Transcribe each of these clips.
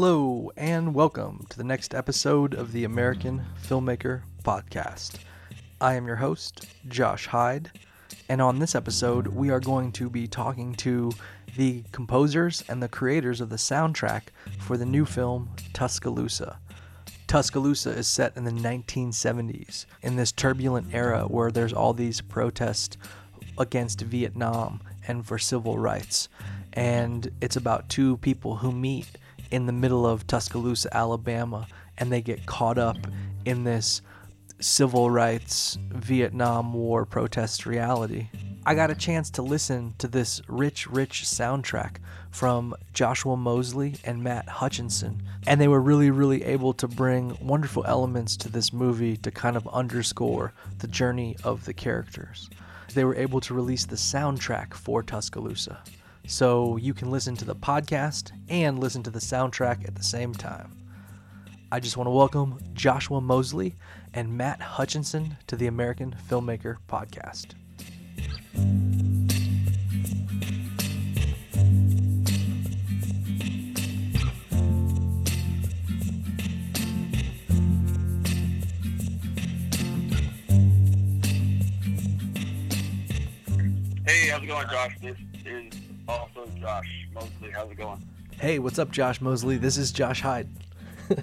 Hello, and welcome to the next episode of the American Filmmaker Podcast. I am your host, Josh Hyde, and on this episode, we are going to be talking to the composers and the creators of the soundtrack for the new film Tuscaloosa. Tuscaloosa is set in the 1970s, in this turbulent era where there's all these protests against Vietnam and for civil rights. And it's about two people who meet in the middle of Tuscaloosa, Alabama, and they get caught up in this civil rights Vietnam War protest reality. I got a chance to listen to this rich, rich soundtrack from Joshua Mosley and Matt Hutchinson, and they were really, really able to bring wonderful elements to this movie to kind of underscore the journey of the characters. They were able to release the soundtrack for Tuscaloosa. So you can listen to the podcast and listen to the soundtrack at the same time. I just want to welcome Joshua Mosley and Matt Hutchinson to the American Filmmaker Podcast. Hey, how's it going, Josh? This is also Josh Mosley. How's it going? Hey, what's up, Josh Mosley? This is Josh Hyde.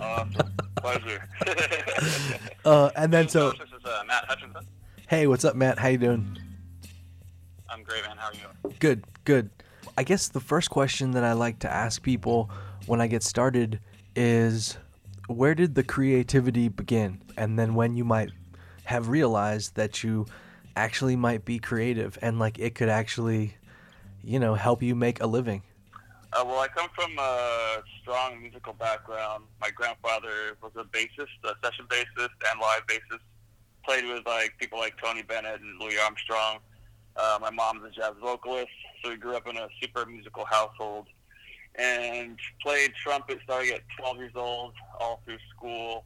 Awesome. Pleasure. Uh, and then so, this is uh, Matt Hutchinson. hey, what's up, Matt? How you doing? I'm great, man. How are you? Good, good. I guess the first question that I like to ask people when I get started is where did the creativity begin? And then when you might have realized that you actually might be creative and like it could actually, you know, help you make a living. Uh, well, I come from a strong musical background. My grandfather was a bassist, a session bassist, and live bassist. Played with like people like Tony Bennett and Louis Armstrong. Uh, my mom's a jazz vocalist, so we grew up in a super musical household. And played trumpet starting at 12 years old, all through school,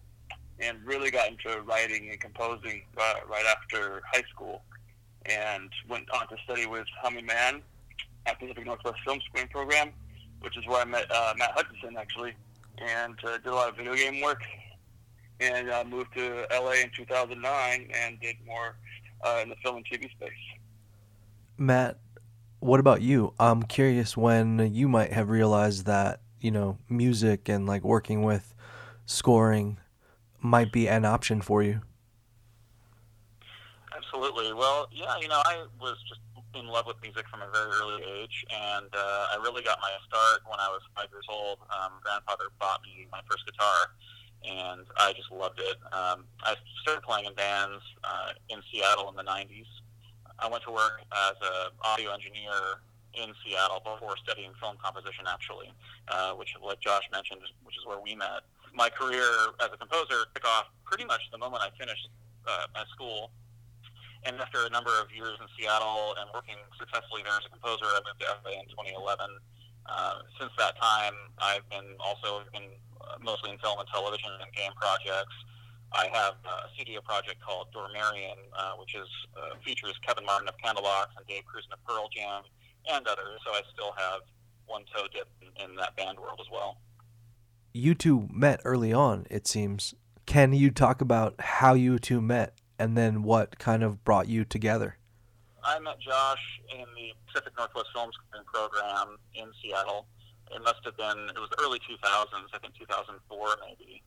and really got into writing and composing uh, right after high school. And went on to study with Hummie Mann at Pacific Northwest Film Scoring Program which is where I met uh, Matt Hutchinson actually, and uh, did a lot of video game work. And uh, moved to LA in 2009 and did more uh, in the film and TV space. Matt, what about you? I'm curious when you might have realized that, you know, music and like working with scoring might be an option for you. Absolutely. Well, yeah, you know, I was just in love with music from a very early age, and uh, I really got my start when I was five years old. Um, grandfather bought me my first guitar, and I just loved it. Um, I started playing in bands uh, in Seattle in the 90s. I went to work as an audio engineer in Seattle before studying film composition, actually, uh, which, like Josh mentioned, which is where we met. My career as a composer took off pretty much the moment I finished uh, my school and after a number of years in Seattle and working successfully there as a composer, I moved to LA in 2011. Uh, since that time, I've been also been uh, mostly in film and television and game projects. I have a studio project called Dormarion, uh, which is uh, features Kevin Martin of Candlebox and Dave Krusen of Pearl Jam and others. So I still have one toe dip in, in that band world as well. You two met early on, it seems. Can you talk about how you two met and then what kind of brought you together? I met Josh in the Pacific Northwest Film Scoring Program in Seattle. It must have been, it was the early 2000s, I think 2004 maybe.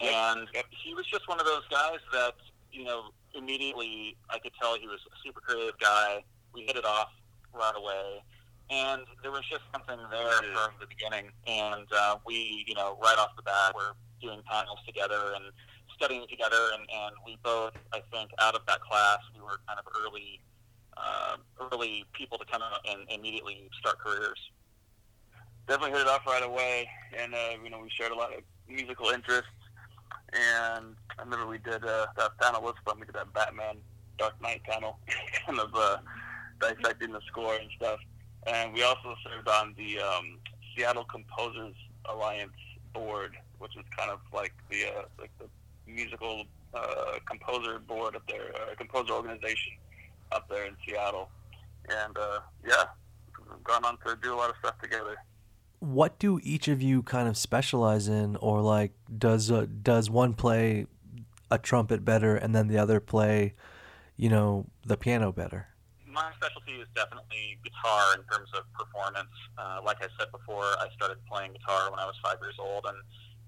And he was just one of those guys that, you know, immediately I could tell he was a super creative guy. We hit it off right away. And there was just something there from the beginning. And uh, we, you know, right off the bat, we're doing panels together and studying together, and, and we both, I think, out of that class, we were kind of early, uh, early people to come out and immediately start careers. Definitely hit it off right away, and uh, you know we shared a lot of musical interests. And I remember we did uh, that panel was fun. We did that Batman Dark Knight panel, kind of uh, dissecting the score and stuff. And we also served on the um, Seattle Composers Alliance board, which is kind of like the uh, like the musical uh, composer board up there, uh, composer organization up there in Seattle. And uh, yeah, we've gone on to do a lot of stuff together. what do each of you kind of specialize in, or like does uh, does one play a trumpet better and then the other play, you know, the piano better? My specialty is definitely guitar in terms of performance. Uh, like I said before, I started playing guitar when I was five years old, and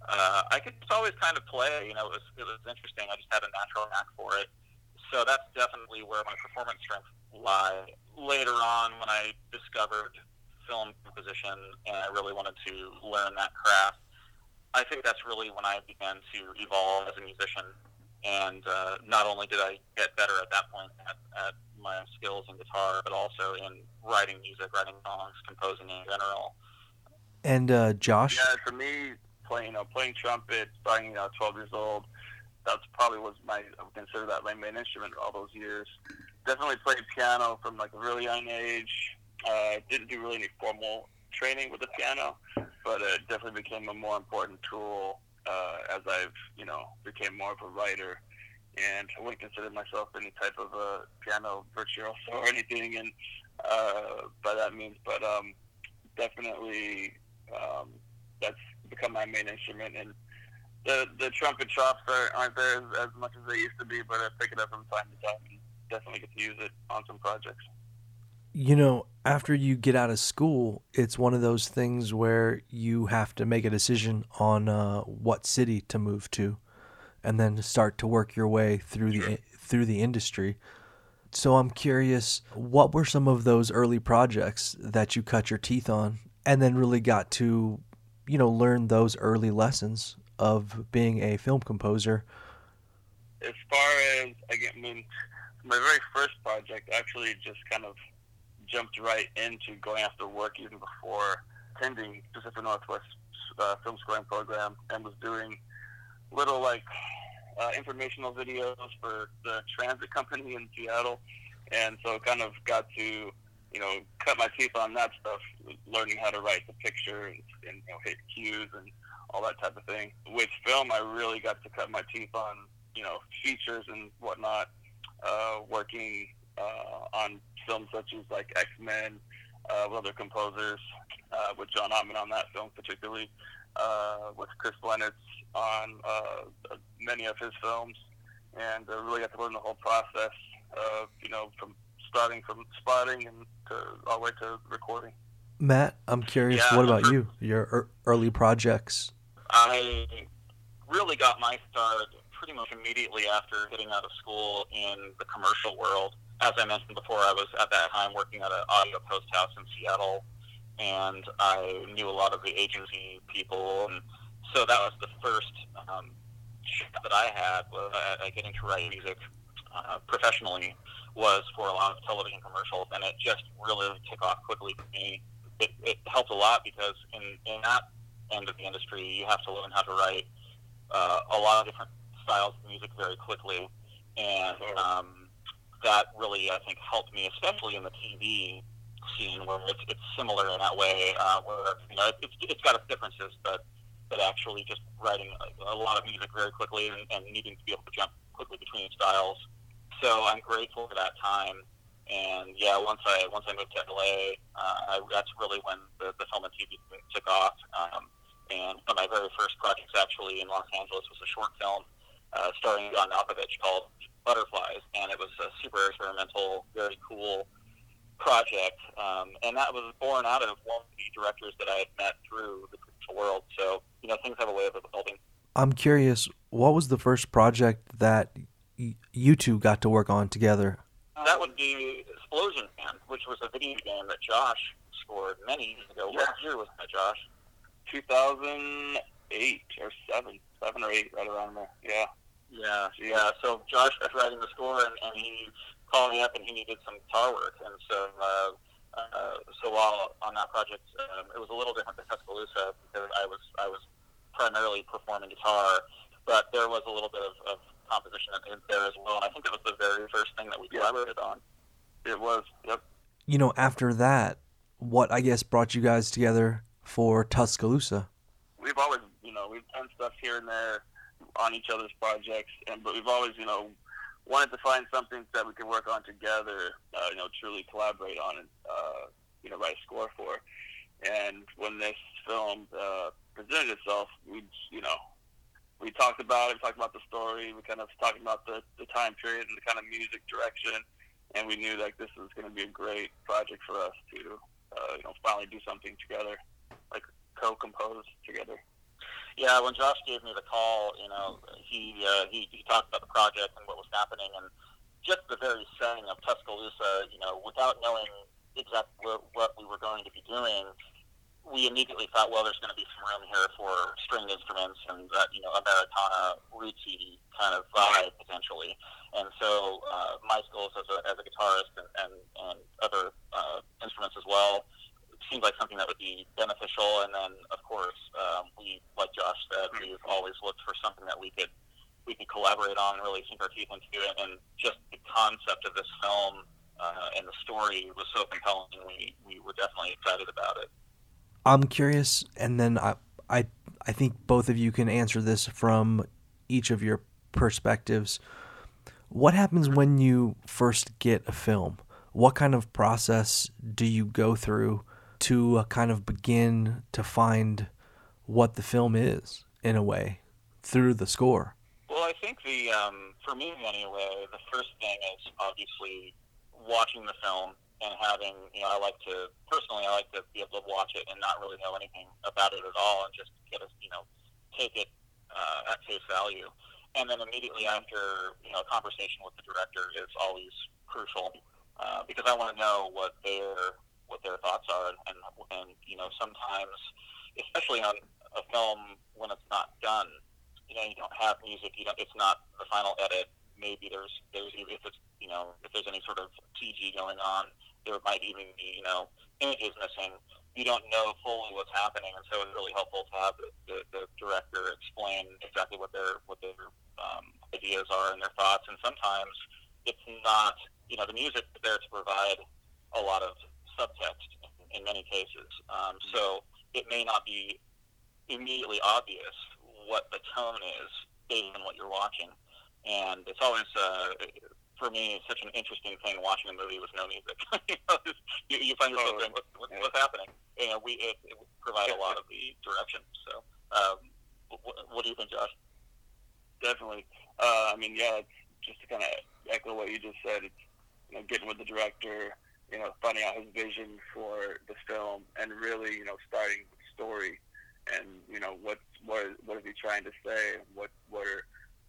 uh, I could always kind of play. You know, it was it was interesting. I just had a natural knack for it. So that's definitely where my performance strengths lie. Later on, when I discovered film composition and I really wanted to learn that craft, I think that's really when I began to evolve as a musician. And uh, not only did I get better at that point at, at my skills in guitar, but also in writing music, writing songs, composing in general. And uh, Josh? Yeah, for me, playing, you know, playing trumpet, starting, you know, 12 years old, that's probably was my, I would consider that my main instrument all those years. Definitely played piano from like a really young age. Uh, didn't do really any formal training with the piano, but it definitely became a more important tool uh, as I've, you know, became more of a writer. And I wouldn't consider myself any type of a piano virtuoso or anything, and uh, by that means, but um, definitely um, that's become my main instrument. And the the trumpet chops are, aren't there as, as much as they used to be, but I pick it up from time to time and definitely get to use it on some projects. You know, after you get out of school, it's one of those things where you have to make a decision on uh, what city to move to, and then start to work your way through Sure. the through the industry. So I'm curious, what were some of those early projects that you cut your teeth on, and then really got to, you know, learn those early lessons of being a film composer? as far as I mean, my very first project actually just kind of jumped right into going after work even before attending Pacific Northwest uh, film scoring program and was doing little like uh, informational videos for the transit company in Seattle, and so kind of got to you know cut my teeth on that stuff, learning how to write the picture and, and you know hit cues and all that type of thing. With film, I really got to cut my teeth on you know features and whatnot, uh, working uh, on films such as like X Men uh, with other composers, uh, with John Ottman on that film particularly, uh, with Chris Lennertz on uh, many of his films, and uh, really got to learn the whole process. Uh, you know, from starting from spotting and to all the way to recording. Matt, I'm curious. Yeah, what about you? Your ear- early projects? I really got my start pretty much immediately after getting out of school in the commercial world. As I mentioned before, I was at that time working at an audio post house in Seattle, and I knew a lot of the agency people, and so that was the first um, shot that I had was, uh, at getting to write music uh, professionally was for a lot of television commercials, and it just really took off quickly for me. It, it helped a lot because in, in that end of the industry, you have to learn how to write uh, a lot of different styles of music very quickly, and um, that really I think helped me, especially in the TV scene where it's, it's similar in that way. Uh, where you know it's, it's got its differences, but but actually just writing a, a lot of music very quickly and, and needing to be able to jump quickly between styles. So I'm grateful for that time. And yeah, once I once I moved to LA, uh, that's really when the, the film and TV took off. Um, and one of my very first projects actually in Los Angeles was a short film uh, starring John Malkovich called Butterflies, and it was a super experimental, very cool project. Um, and that was born out of one of the directors that I had met through the commercial world. So you know, things have a way of evolving. I'm curious. What was the first project that you two got to work on together? That would be Explosion Man, which was a video game that Josh scored many years ago. What year was that, Josh? 2008 or seven, seven or eight, right around there. Yeah. Yeah, yeah. So Josh was writing the score, and, and he called me up, and he needed some guitar work. And so, uh, uh, so while on that project, um, it was a little different than Tuscaloosa because I was I was primarily performing guitar, but there was a little bit of, of composition in there as well. And I think it was the very first thing that we collaborated on. It was. Yep. You know, after that, what I guess brought you guys together for Tuscaloosa? we've always, you know, we've done stuff here and there on each other's projects, and but we've always, you know, wanted to find something that we could work on together, uh, you know, truly collaborate on and, uh, you know, write a score for. And when this film uh, presented itself, we you know we talked about it, we talked about the story, we kind of talked about the, the time period and the kind of music direction, and we knew like this was going to be a great project for us to uh, you know finally do something together, like co-compose together. Yeah, when Josh gave me the call, you know, he uh, he, he talked about the project and what was happening, and just the very setting of Tuscaloosa, you know, without knowing exactly what, what we were going to be doing, we immediately thought, well, there's going to be some room here for stringed instruments and that, you know, Americana rootsy kind of vibe potentially. And so uh, my skills as a, as a guitarist and, and, and other uh, instruments as well seemed like something that would be beneficial. And then, of course, um, we, like Josh said, we've always looked for something that we could we could collaborate on and really sink our teeth into it. And just the concept of this film uh, and the story was so compelling. We we were definitely excited about it. I'm curious, and then I I I think both of you can answer this from each of your perspectives. What happens when you first get a film? What kind of process do you go through to uh, kind of begin to find what the film is in a way through the score? Well, I think the um, for me anyway, the first thing is obviously watching the film and having you know I like to personally I like to be able to watch it and not really know anything about it at all and just get a you know take it uh, at face value. And then immediately after you know a conversation with the director is always crucial uh, because I want to know what their what their thoughts are, and, and you know sometimes, especially on a film when it's not done, you know you don't have music, you don't, it's not the final edit. Maybe there's there's if it's you know if there's any sort of CG going on, there might even be you know images missing. You don't know fully what's happening, and so it's really helpful to have the, the, the director explain exactly what their what their um, ideas are and their thoughts. And sometimes it's not you know the music is there to provide a lot of subtext in, in many cases. Um, so it may not be immediately obvious what the tone is based on what you're watching. And it's always, uh, for me, such an interesting thing watching a movie with no music. you, know, you, you find yourself going, what, what, what's happening? You know, we, it, it provides a lot of the direction. So, um, what, what do you think, Josh? Definitely. Uh, I mean, yeah, just to kind of echo what you just said, it's you know getting with the director, you know, finding out his vision for the film, and really, you know, starting with the story, and you know, what what what is he trying to say, what what are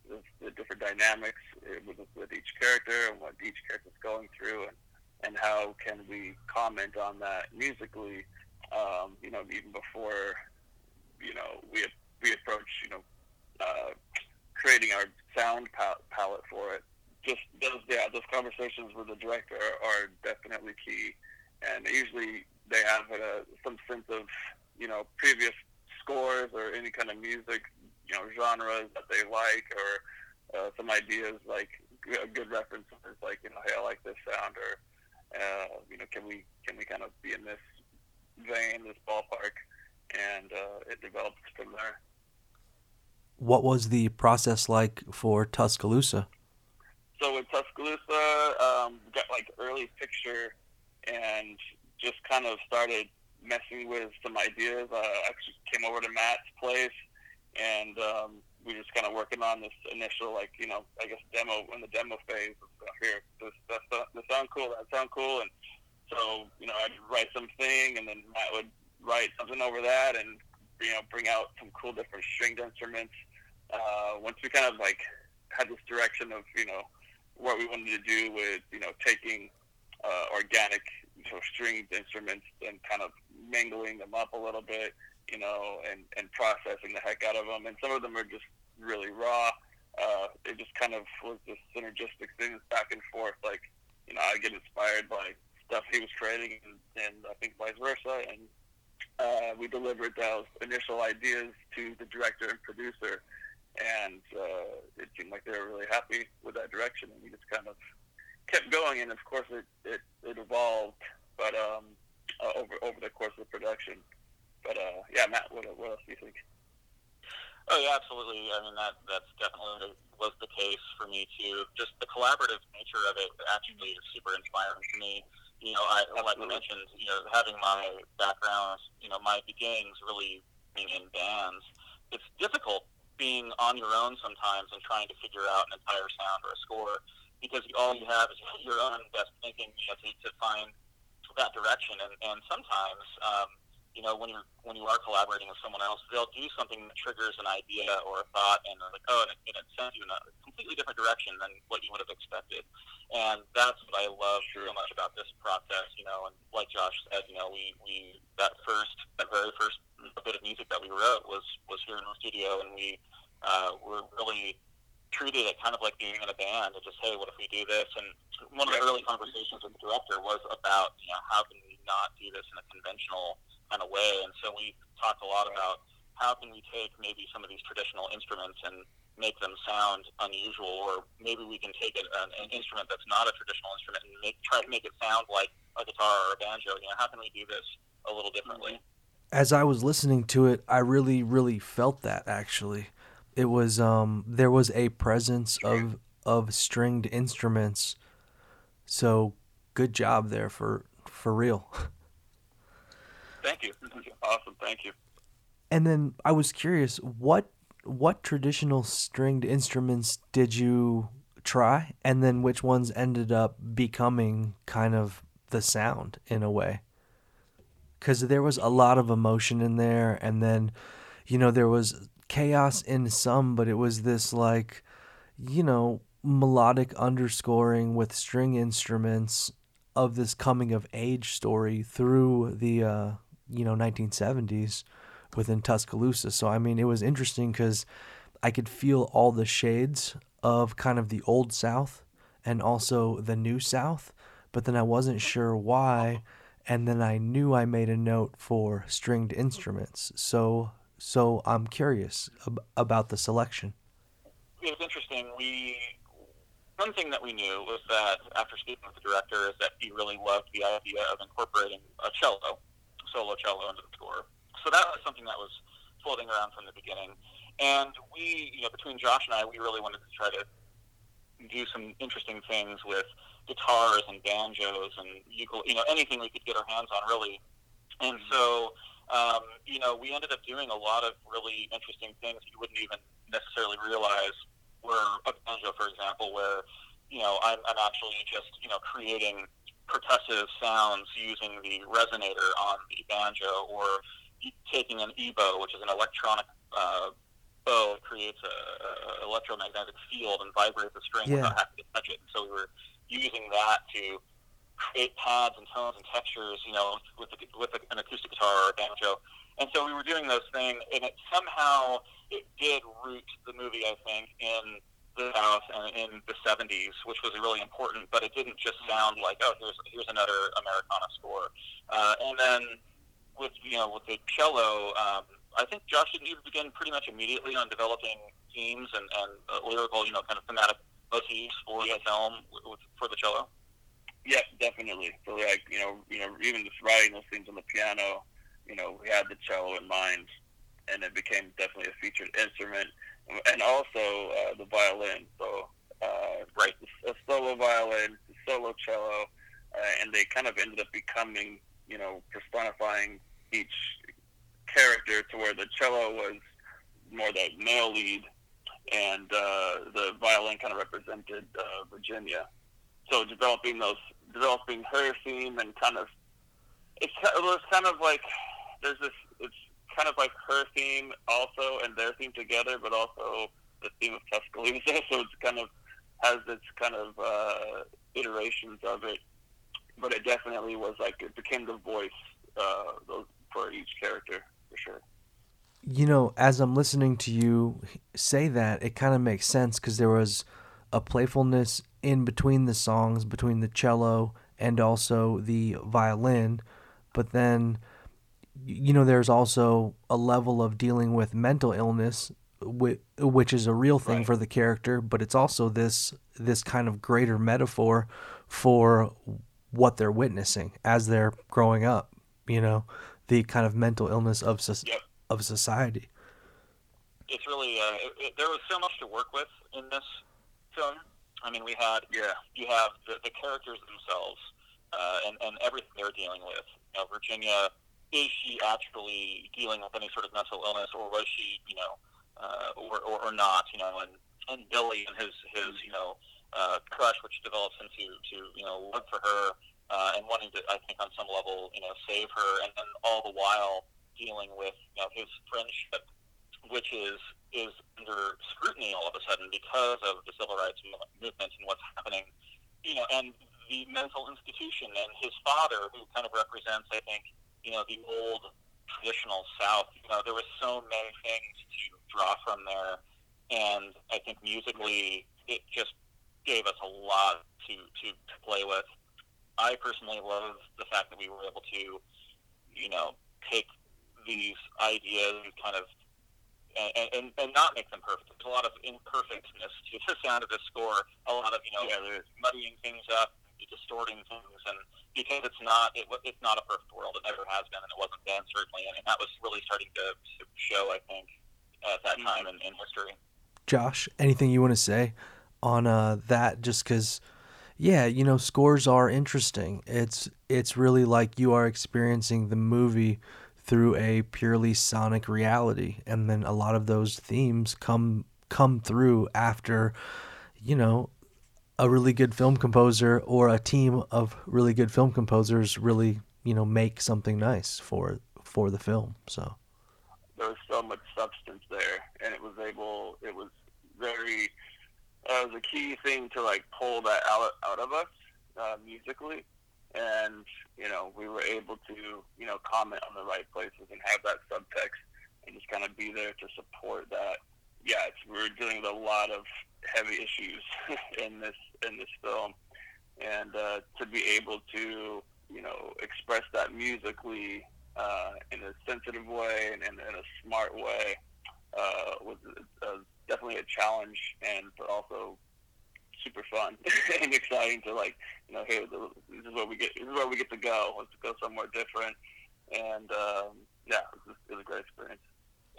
the, different dynamics with, with each character, and what each character is going through, and and how can we comment on that musically, um, you know, even before, you know, we we approach, you know, uh, creating our sound palette for it. Just those yeah those conversations with the director are, definitely key, and usually they have a, some sense of you know previous scores or any kind of music you know genres that they like or uh, some ideas like good references like you know hey I like this sound or uh, you know can we can we kind of be in this vein this ballpark and uh, it develops from there. What was the process like for Tuscaloosa? so with Tuscaloosa, um, got like early picture and just kind of started messing with some ideas. Uh, I actually came over to Matt's place and um, we just kind of working on this initial, like, you know, I guess demo, in the demo phase. Of, here, this, that, this sound cool, that sound cool. And so, you know, I'd write something and then Matt would write something over that and, you know, bring out some cool different stringed instruments. Uh, once we kind of like had this direction of, you know, what we wanted to do with you know taking uh, organic stringed instruments and kind of mingling them up a little bit, you know, and and processing the heck out of them. And some of them are just really raw. Uh, it just kind of was this synergistic thing back and forth. Like, you know, I get inspired by stuff he was creating, and, and I think vice versa. And uh, we delivered those initial ideas to the director and producer, and uh, it seemed like they were really happy with that direction, and we just kind of kept going. And of course, it it, it evolved, but um, uh, over over the course of the production. But uh, yeah, Matt, what what else do you think? Oh yeah, absolutely. I mean that that's definitely was the case for me too. Just the collaborative nature of it actually is super inspiring to me. you know, I like I mentioned, you know, having my background, you know, my beginnings really being in bands, it's difficult being on your own sometimes and trying to figure out an entire sound or a score because all you have is your own best thinking you know, to, to find that direction. And, and sometimes, um, you know, when you're when you are collaborating with someone else, they'll do something that triggers an idea or a thought, and they're like, oh, and it, and it sends you in a completely different direction than what you would have expected. And that's what I love so much about this process. You know, and like Josh said, you know, we we that first that very first bit of music that we wrote was was here in the studio, and we uh, were really treated it kind of like being in a band and just hey what if we do this and one of the early conversations with the director was about you know how can we not do this in a conventional kind of way. And so we talked a lot about how can we take maybe some of these traditional instruments and make them sound unusual, or maybe we can take an, an instrument that's not a traditional instrument and make, try to make it sound like a guitar or a banjo. You know, how can we do this a little differently? As I was listening to it, I really, really felt that actually. It was um, there was a presence of of stringed instruments. So good job there for for real. Thank you. Awesome. Thank you. And then I was curious, what what traditional stringed instruments did you try, and then which ones ended up becoming kind of the sound in a way? Because there was a lot of emotion in there, and then, you know, there was chaos in some, but it was this like, you know, melodic underscoring with string instruments of this coming of age story through the uh, you know 1970s within Tuscaloosa. So I mean, it was interesting because I could feel all the shades of kind of the old South and also the new South, but then I wasn't sure why. And then I knew I made a note for stringed instruments. So so I'm curious ab- about the selection. It was interesting. We one thing that we knew was that after speaking with the director is that he really loved the idea of incorporating a cello solo cello into the score. So that was something that was floating around from the beginning. And we, you know, between Josh and I, we really wanted to try to do some interesting things with guitars and banjos and ukulele, you know, anything we could get our hands on, really. And so, um, you know, we ended up doing a lot of really interesting things you wouldn't even necessarily realize were a banjo, for example, where, you know, I'm, I'm actually just, you know, creating percussive sounds using the resonator on the banjo or taking an EBow, which is an electronic uh, bow that creates a, a electromagnetic field and vibrates the string yeah. without having to touch it. And so we were using that to create pads and tones and textures, you know, with, the, with an acoustic guitar or a banjo. And so we were doing those things, and it somehow it did root the movie, I think, in the South in the 70s, which was really important. But it didn't just sound like, oh, here's here's another Americana score. Uh, and then with you know with the cello, um, I think Josh didn't even begin pretty much immediately on developing themes and, and uh, lyrical, you know, kind of thematic motifs for the film with, for the cello. Yeah, definitely. So like you know, you know, even just writing those things on the piano, you know, we had the cello in mind, and it became definitely a featured instrument and also uh, the violin. So uh, right, a solo violin, solo cello, uh, and they kind of ended up becoming, you know, personifying each character to where the cello was more the male lead, and uh, the violin kind of represented uh, Virginia. So developing those, developing her theme and kind of, it's, it was kind of like there's this, it's kind of like her theme also and their theme together, but also the theme of Tuscaloosa. So it's kind of has its kind of uh, iterations of it, but it definitely was like it became the voice uh, for each character for sure. You know, as I'm listening to you say that, it kind of makes sense because there was a playfulness in between the songs, between the cello and also the violin, but then you know, there's also a level of dealing with mental illness, which is a real thing right. for the character, but it's also this this kind of greater metaphor for what they're witnessing as they're growing up. You know, the kind of mental illness of yep. of society. It's really uh, it, it, there was so much to work with in this film. I mean, we had yeah, you have the, the characters themselves uh, and and everything they're dealing with. You know, Virginia, is she actually dealing with any sort of mental illness, or was she, you know, uh, or, or or not? You know, and and Billy and his his you know uh, crush, which develops into to you know love for her uh, and wanting to, I think, on some level, you know, save her, and then all the while dealing with you know his friendship, which is is under scrutiny all of a sudden because of the civil rights movement and what's happening, you know, and the mental institution and his father, who kind of represents, I think, you know, the old traditional South. You know, there were so many things to draw from there, and I think musically, it just gave us a lot to, to, to play with. I personally love the fact that we were able to, you know, take these ideas and kind of and, and, and not make them perfect. There's a lot of imperfectness to the sound of the score. A lot of you know yeah, muddying things up, distorting things, and because it's not it, it's not a perfect world. It never has been, and it wasn't then certainly. And, and that was really starting to, show, I think, at that time in, in history. Josh, anything you want to say on uh, that? Just because, yeah, you know, scores are interesting. It's it's really like you are experiencing the movie through a purely sonic reality, and then a lot of those themes come come through after, you know, a really good film composer or a team of really good film composers really you know make something nice for for the film. So there was so much substance there, and it was able. It was very. Uh, it was a key thing to like pull that out out of us uh, musically, and you know we were able to you know comment on the right places and have that subtext and just kind of be there to support that. Yeah, we're dealing with a lot of heavy issues in this in this film, and uh, to be able to you know express that musically uh, in a sensitive way and, and in a smart way uh, was uh, definitely a challenge, and but also super fun and exciting to like you know hey this is where we get this is where we get to go. Let's go somewhere different. And um, yeah it was, it was a great experience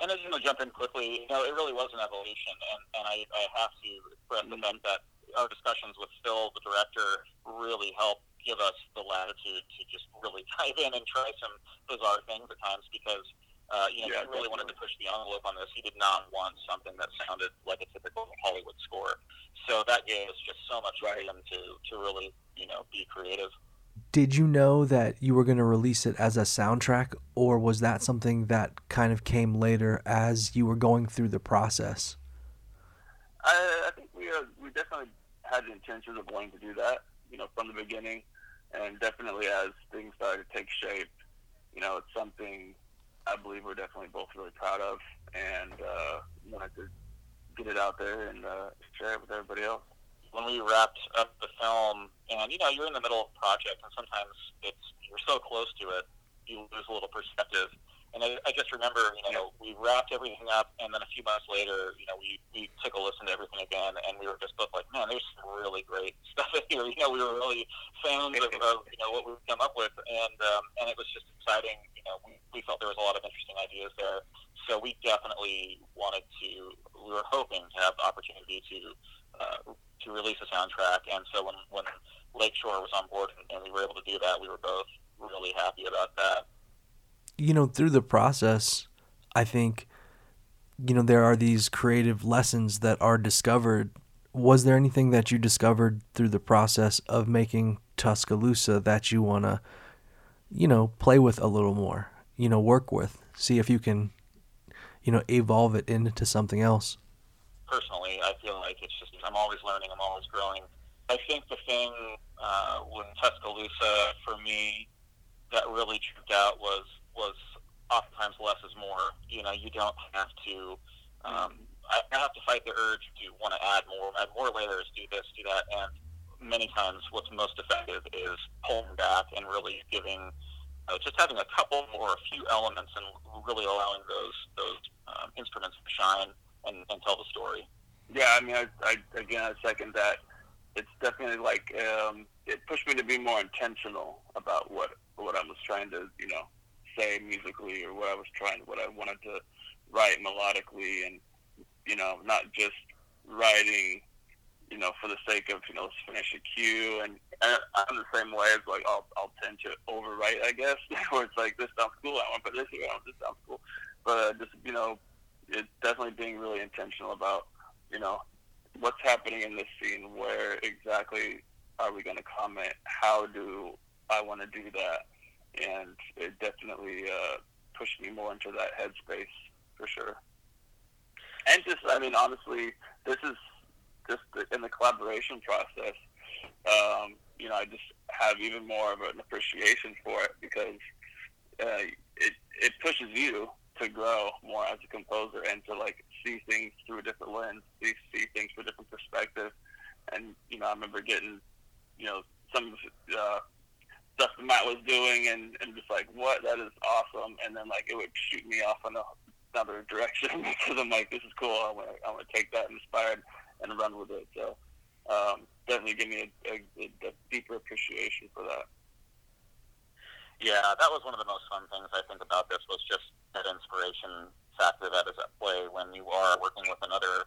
and I just want to jump in quickly. You know, it really was an evolution, and, and I, I have to express the fact that our discussions with Phil, the director, really helped give us the latitude to just really dive in and try some bizarre things at times because uh, you know, yeah, he really definitely. wanted to push the envelope on this. He did not want something that sounded like a typical Hollywood score. So that gave us just so much freedom to, to really, you know, be creative. Did you know that you were going to release it as a soundtrack, or was that something that kind of came later as you were going through the process? I, I think we uh, we definitely had the intention of wanting to do that, you know, from the beginning, and definitely as things started to take shape, you know, it's something I believe we're definitely both really proud of, and uh, wanted to get it out there and uh, share it with everybody else. When we wrapped up the film, and you know, you're in the middle of a project, and sometimes it's you're so close to it, you lose a little perspective and I, I just remember, you know, we wrapped everything up, and then a few months later, you know, we, we took a listen to everything again, and we were just both like, man, there's some really great stuff in here. You know, we were really fans of, of you know what we've come up with, and um, and it was just exciting. You know, we, we felt there was a lot of interesting ideas there, so we definitely wanted to. We were hoping to have the opportunity to uh, to release a soundtrack, and so when when Lakeshore was on board and, and we were able to do that, we were both really happy about that you know, through the process, I think, you know, there are these creative lessons that are discovered. Was there anything that you discovered through the process of making Tuscaloosa that you want to, you know, play with a little more, you know, work with, see if you can, you know, evolve it into something else? Personally, I feel like it's just, I'm always learning, I'm always growing. I think the thing uh, with Tuscaloosa for me that really tripped out was was oftentimes less is more. You know, you don't have to. Um, I, have to fight the urge to want to add more, add more layers, do this, do that, and many times what's most effective is pulling back and really giving, uh, just having a couple more, a few elements, and really allowing those those um, instruments to shine and, and tell the story. Yeah, I mean, I, I again, I second that. It's definitely like um, it pushed me to be more intentional about what what I was trying to, you know, say musically or what I was trying, what I wanted to write melodically, and you know, not just writing, you know, for the sake of you know, let's finish a cue, and, and I'm the same way. It's like I'll I'll tend to overwrite, I guess, where it's like this sounds cool. I want to put this here. I want this sounds cool, but just you know, it's definitely being really intentional about you know what's happening in this scene. Where exactly are we going to comment? How do I want to do that? And it definitely uh, pushed me more into that headspace for sure. And just, I mean, honestly, this is just in the collaboration process. Um, you know, I just have even more of an appreciation for it because uh, it it pushes you to grow more as a composer and to like see things through a different lens, see see things from a different perspective. And you know, I remember getting you know some uh, stuff that Matt was doing, and and just like what that is awesome, and then like it would shoot me off in another direction because I'm like this is cool. I want I want to take that inspired and run with it. So um, definitely give me a, a, a deeper appreciation for that. Yeah, that was one of the most fun things I think about this was just that inspiration factor that is at play when you are working with another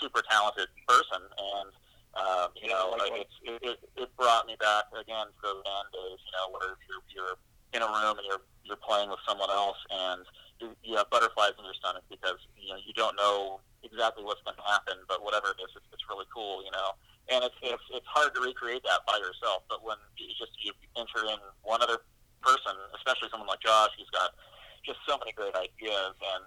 super talented person and um, you know, like it's, it, it, it brought me back again to those band days, you know, where you're, you're in a room and you're, you're playing with someone else and you, you have butterflies in your stomach because, you know, you don't know exactly what's going to happen, but whatever it is, it's, it's really cool, you know. And it's, it's, it's hard to recreate that by yourself, but when you just, you enter in one other person, especially someone like Josh, who's got just so many great ideas and,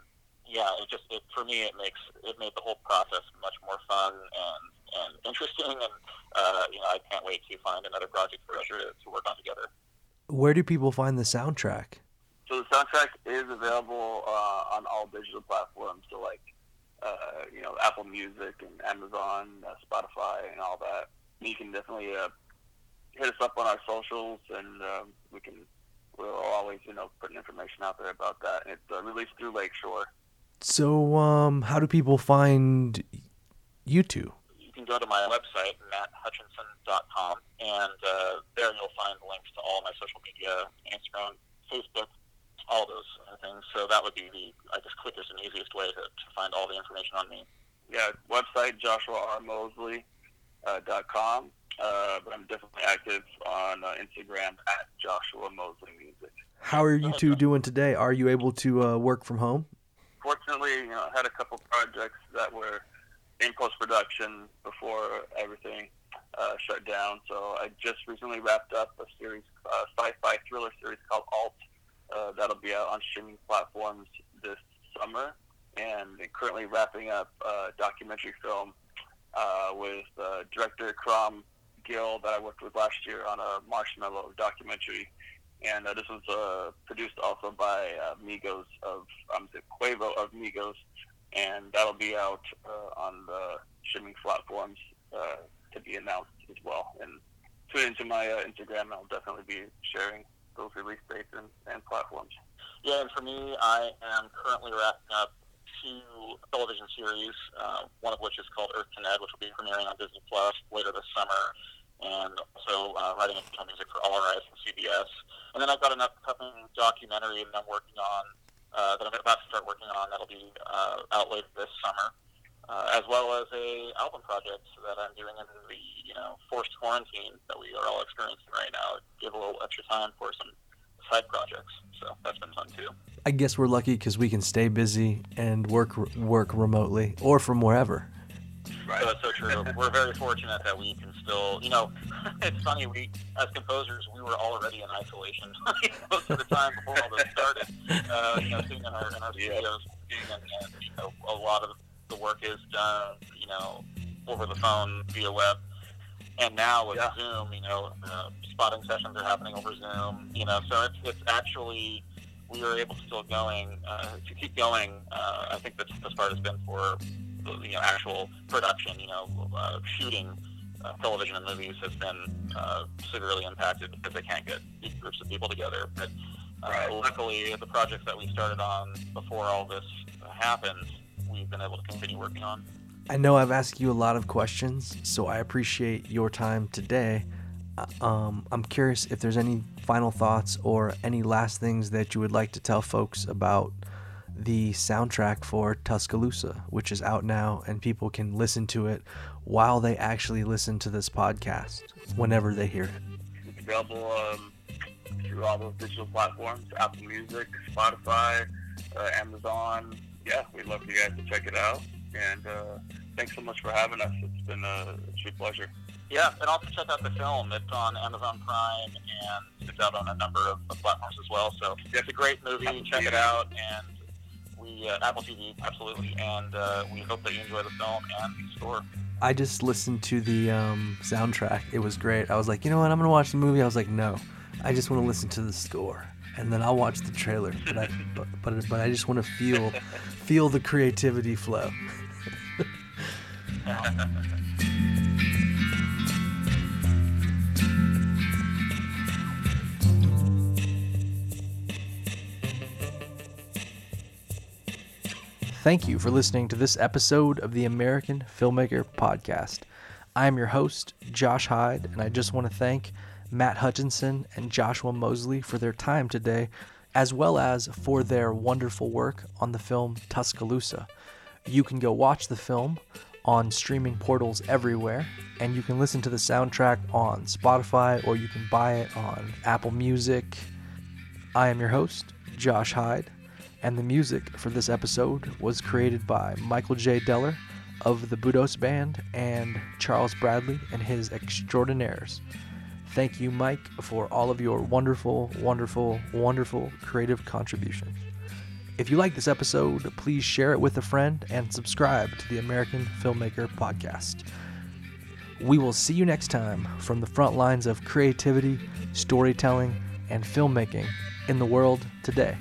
yeah, it just it for me it makes it made the whole process much more fun and and interesting, and uh, you know I can't wait to find another project for us to, to work on together. Where do people find the soundtrack? So the soundtrack is available uh, on all digital platforms, so like uh, you know Apple Music and Amazon, uh, Spotify, and all that. You can definitely uh, hit us up on our socials, and um, we can we'll always you know putting information out there about that. And it's uh, released through Lakeshore. So, um, how do people find you two? You can go to my website, matthutchinson.com, and uh, there you'll find links to all my social media, Instagram, Facebook, all those things. So that would be the, I guess, quickest and easiest way to, to find all the information on me. Yeah, website, joshuarmosley.com. Uh, dot com. Uh, but I'm definitely active on uh, Instagram at Joshua Mosley Music. How are you two doing today? Are you able to uh, work from home? fortunately, you know, I had a couple projects that were in post production before everything uh, shut down. So I just recently wrapped up a series, uh, sci-fi thriller series called Alt. Uh, that'll be out on streaming platforms this summer, and currently wrapping up a documentary film uh, with uh, director Crom Gill that I worked with last year on a Marshmello documentary and uh, this was uh, produced also by uh, Migos of um, Quavo of Migos, and that'll be out uh, on the streaming platforms uh, to be announced as well. And tune into my uh, Instagram, I'll definitely be sharing those release dates and, and platforms. Yeah, and for me, I am currently wrapping up two television series, uh, one of which is called Earth Ned, which will be premiering on Disney Plus later this summer and also uh, writing original music for All Rise and CBS. And then I've got an upcoming documentary that I'm working on, uh, that I'm about to start working on, that'll be uh, out later this summer, uh, as well as a album project that I'm doing in the you know forced quarantine that we are all experiencing right now. Give a little extra time for some side projects, so that's been fun too. I guess we're lucky because we can stay busy and work work remotely or from wherever. Right. So that's so true. We're very fortunate that we can still, you know, it's funny. We, as composers, we were already in isolation most of the time before all this started. Uh, you know, sitting in our in our studios, and, and you know, a lot of the work is done, you know, over the phone via web. And now with yeah. Zoom, you know, uh, spotting sessions are happening over Zoom. You know, so it's it's actually we were able to still going uh, to keep going. Uh, I think the toughest part has been for you know actual production, you know, uh, shooting uh, television and movies has been uh, severely impacted because they can't get big groups of people together. But uh, right. luckily, the projects that we started on before all this happened, we've been able to continue working on. I know I've asked you a lot of questions, so I appreciate your time today. Uh, um, I'm curious if there's any final thoughts or any last things that you would like to tell folks about the soundtrack for Tuscaloosa, which is out now and people can listen to it while they actually listen to this podcast whenever they hear it? It's available um, through all those digital platforms: Apple Music, Spotify, uh, Amazon. Yeah, we'd love for you guys to check it out. And uh, thanks so much for having us. It's been a, a true pleasure. Yeah, and also check out the film. It's on Amazon Prime and it's out on a number of, of platforms as well. So it's a great movie. Check it out, and we uh, Apple TV absolutely. And uh, we hope that you enjoy the film and the score. I just listened to the um, soundtrack. It was great. I was like, you know what? I'm gonna watch the movie. I was like, no, I just want to listen to the score, and then I'll watch the trailer. But I, but, but, but I just want to feel, feel the creativity flow. Thank you for listening to this episode of the American Filmmaker Podcast. I am your host, Josh Hyde, and I just want to thank Matt Hutchinson and Joshua Mosley for their time today, as well as for their wonderful work on the film Tuscaloosa. You can go watch the film on streaming portals everywhere, and you can listen to the soundtrack on Spotify or you can buy it on Apple Music. I am your host, Josh Hyde, and the music for this episode was created by Michael J. Deller of the Budos Band and Charles Bradley and his Extraordinaires. Thank you, Mike, for all of your wonderful, wonderful, wonderful creative contributions. If you like this episode, please share it with a friend and subscribe to the American Filmmaker Podcast. We will see you next time from the front lines of creativity, storytelling, and filmmaking in the world today.